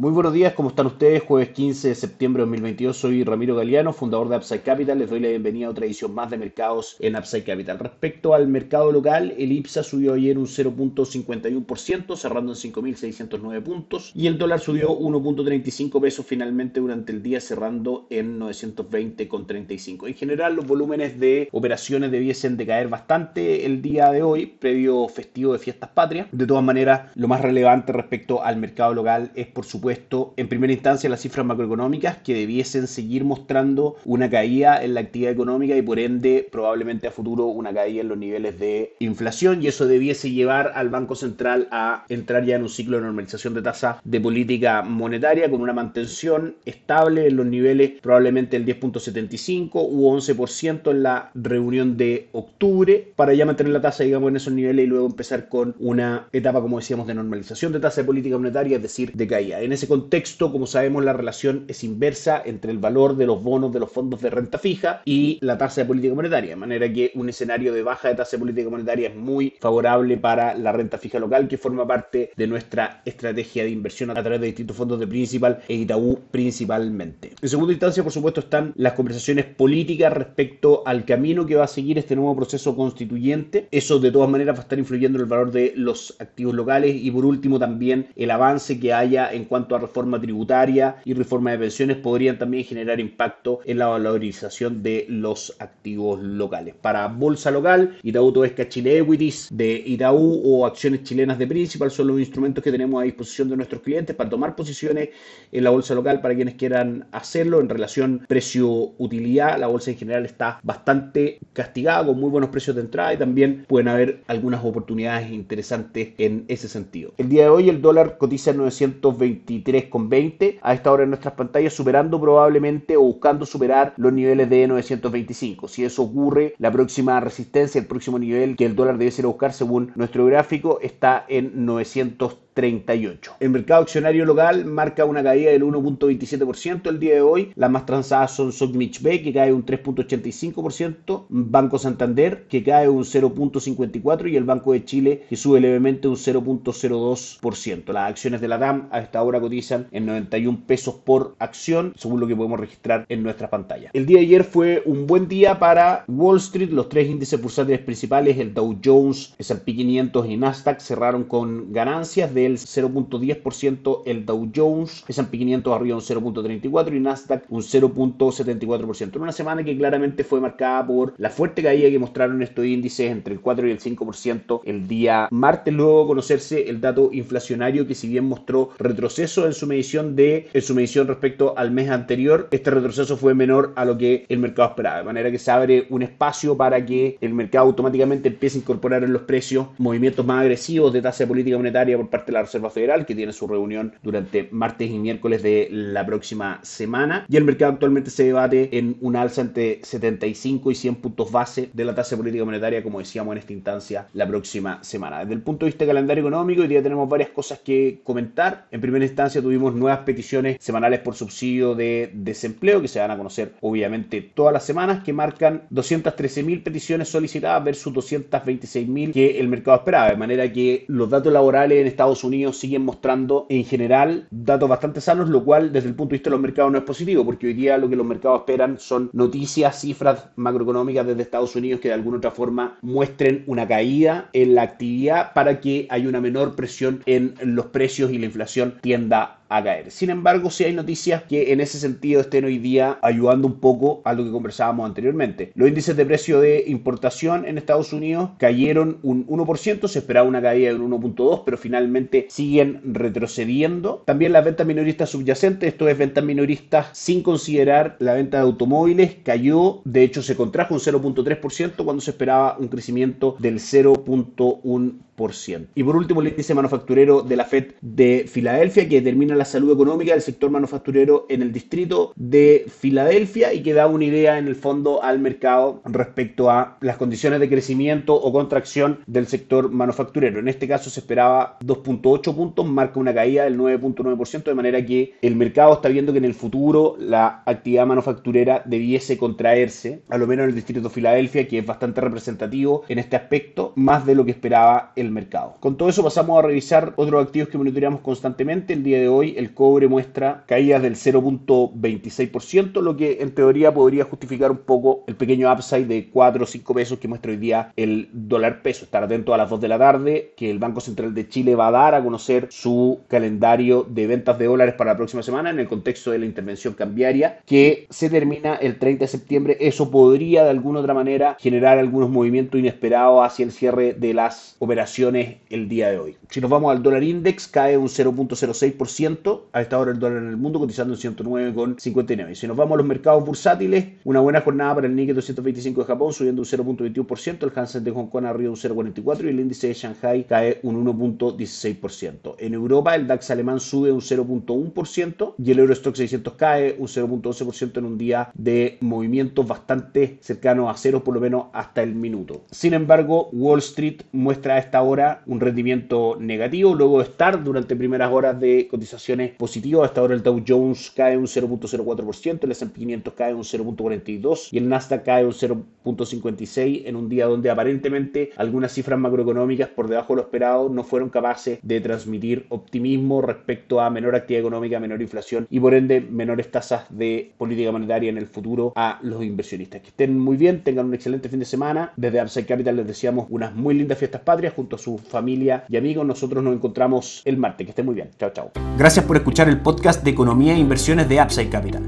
Muy buenos días, ¿cómo están ustedes? Jueves 15 de septiembre de 2022, soy Ramiro Galeano, fundador de Upside Capital. Les doy la bienvenida a otra edición más de mercados en Upside Capital. Respecto al mercado local, el IPSA subió ayer un 0.51%, cerrando en 5.609 puntos, y el dólar subió 1.35 pesos finalmente durante el día, cerrando en 920,35. En general, los volúmenes de operaciones debiesen de caer bastante el día de hoy, previo festivo de fiestas patrias. De todas maneras, lo más relevante respecto al mercado local es, por supuesto, en primera instancia las cifras macroeconómicas que debiesen seguir mostrando una caída en la actividad económica y por ende probablemente a futuro una caída en los niveles de inflación y eso debiese llevar al Banco Central a entrar ya en un ciclo de normalización de tasa de política monetaria con una mantención estable en los niveles probablemente el 10.75 u 11% en la reunión de octubre para ya mantener la tasa digamos en esos niveles y luego empezar con una etapa como decíamos de normalización de tasa de política monetaria es decir de caída. En ese contexto, como sabemos, la relación es inversa entre el valor de los bonos de los fondos de renta fija y la tasa de política monetaria, de manera que un escenario de baja de tasa de política monetaria es muy favorable para la renta fija local, que forma parte de nuestra estrategia de inversión a través de distintos fondos de principal e Itaú principalmente. En segunda instancia, por supuesto, están las conversaciones políticas respecto al camino que va a seguir este nuevo proceso constituyente. Eso de todas maneras va a estar influyendo en el valor de los activos locales y por último también el avance que haya en cuanto a reforma tributaria y reforma de pensiones podrían también generar impacto en la valorización de los activos locales. Para bolsa local, Itaú Toesca Chile Equities de Itaú o acciones chilenas de Principal son los instrumentos que tenemos a disposición de nuestros clientes para tomar posiciones en la bolsa local para quienes quieran hacerlo en relación precio-utilidad. La bolsa en general está bastante castigada con muy buenos precios de entrada y también pueden haber algunas oportunidades interesantes en ese sentido. El día de hoy el dólar cotiza en 923 3,20 a esta hora en nuestras pantallas, superando probablemente o buscando superar los niveles de 925. Si eso ocurre, la próxima resistencia, el próximo nivel que el dólar debe ser a buscar según nuestro gráfico está en 930 38. El mercado accionario local marca una caída del 1.27% el día de hoy. Las más transadas son Sokmich B, que cae un 3.85%, Banco Santander, que cae un 0.54% y el Banco de Chile, que sube levemente un 0.02%. Las acciones de la DAM a esta hora cotizan en 91 pesos por acción, según lo que podemos registrar en nuestra pantalla. El día de ayer fue un buen día para Wall Street. Los tres índices bursátiles principales, el Dow Jones, S&P 500 y Nasdaq, cerraron con ganancias de del 0.10% el Dow Jones, S&P 500 arriba un 0.34 y Nasdaq un 0.74%. En una semana que claramente fue marcada por la fuerte caída que mostraron estos índices entre el 4 y el 5% el día martes, luego conocerse el dato inflacionario que si bien mostró retroceso en su medición de en su medición respecto al mes anterior, este retroceso fue menor a lo que el mercado esperaba, de manera que se abre un espacio para que el mercado automáticamente empiece a incorporar en los precios movimientos más agresivos de tasa de política monetaria por parte la Reserva Federal, que tiene su reunión durante martes y miércoles de la próxima semana. Y el mercado actualmente se debate en un alza entre 75 y 100 puntos base de la tasa política monetaria, como decíamos en esta instancia, la próxima semana. Desde el punto de vista calendario económico, hoy día tenemos varias cosas que comentar. En primera instancia, tuvimos nuevas peticiones semanales por subsidio de desempleo, que se van a conocer obviamente todas las semanas, que marcan 213.000 peticiones solicitadas versus 226.000 que el mercado esperaba. De manera que los datos laborales en Estados Unidos siguen mostrando en general datos bastante sanos, lo cual desde el punto de vista de los mercados no es positivo, porque hoy día lo que los mercados esperan son noticias, cifras macroeconómicas desde Estados Unidos que de alguna otra forma muestren una caída en la actividad para que haya una menor presión en los precios y la inflación tienda a caer. Sin embargo, sí hay noticias que en ese sentido estén hoy día ayudando un poco a lo que conversábamos anteriormente. Los índices de precio de importación en Estados Unidos cayeron un 1%, se esperaba una caída de un 1.2, pero finalmente siguen retrocediendo. También las ventas minoristas subyacentes, esto es ventas minoristas sin considerar la venta de automóviles, cayó, de hecho se contrajo un 0.3% cuando se esperaba un crecimiento del 0.1%. 2%. Y por último, el índice manufacturero de la FED de Filadelfia, que determina la salud económica del sector manufacturero en el distrito de Filadelfia y que da una idea en el fondo al mercado respecto a las condiciones de crecimiento o contracción del sector manufacturero. En este caso se esperaba 2.8 puntos, marca una caída del 9.9%, de manera que el mercado está viendo que en el futuro la actividad manufacturera debiese contraerse, a lo menos en el distrito de Filadelfia, que es bastante representativo en este aspecto, más de lo que esperaba el mercado. Con todo eso pasamos a revisar otros activos que monitoreamos constantemente. El día de hoy el cobre muestra caídas del 0.26%, lo que en teoría podría justificar un poco el pequeño upside de 4 o 5 pesos que muestra hoy día el dólar peso. Estar atento a las 2 de la tarde, que el Banco Central de Chile va a dar a conocer su calendario de ventas de dólares para la próxima semana en el contexto de la intervención cambiaria que se termina el 30 de septiembre. Eso podría de alguna otra manera generar algunos movimientos inesperados hacia el cierre de las operaciones el día de hoy. Si nos vamos al dólar index, cae un 0.06%. A esta hora el dólar en el mundo cotizando en 109,59. Si nos vamos a los mercados bursátiles, una buena jornada para el Nikkei 225 de Japón subiendo un 0.21%, el Hansen de Hong Kong arriba un 0.44% y el índice de Shanghai cae un 1.16%. En Europa el DAX alemán sube un 0.1% y el Eurostock 600 cae un 0.12% en un día de movimientos bastante cercanos a cero por lo menos hasta el minuto. Sin embargo, Wall Street muestra a esta hora un rendimiento negativo luego de estar durante primeras horas de cotizaciones positivas. A esta hora el Dow Jones cae un 0.04%, el S&P 500 cae un 0.42% y el Nasdaq cae un 0.56% en un día donde aparentemente algunas cifras macroeconómicas por debajo de lo esperado no fueron capaces de transmitir optimismo respecto a menor actividad económica, menor inflación y por ende menores tasas de política monetaria en el futuro a los inversionistas. Que estén muy bien, tengan un excelente fin de semana. Desde Upside Capital les deseamos unas muy lindas fiestas patrias a su familia y amigos. Nosotros nos encontramos el martes. Que estén muy bien. Chao, chao. Gracias por escuchar el podcast de Economía e Inversiones de Upside Capital.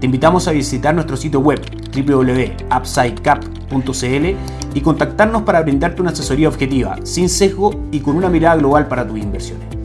Te invitamos a visitar nuestro sitio web www.upsidecap.cl y contactarnos para brindarte una asesoría objetiva, sin sesgo y con una mirada global para tus inversiones.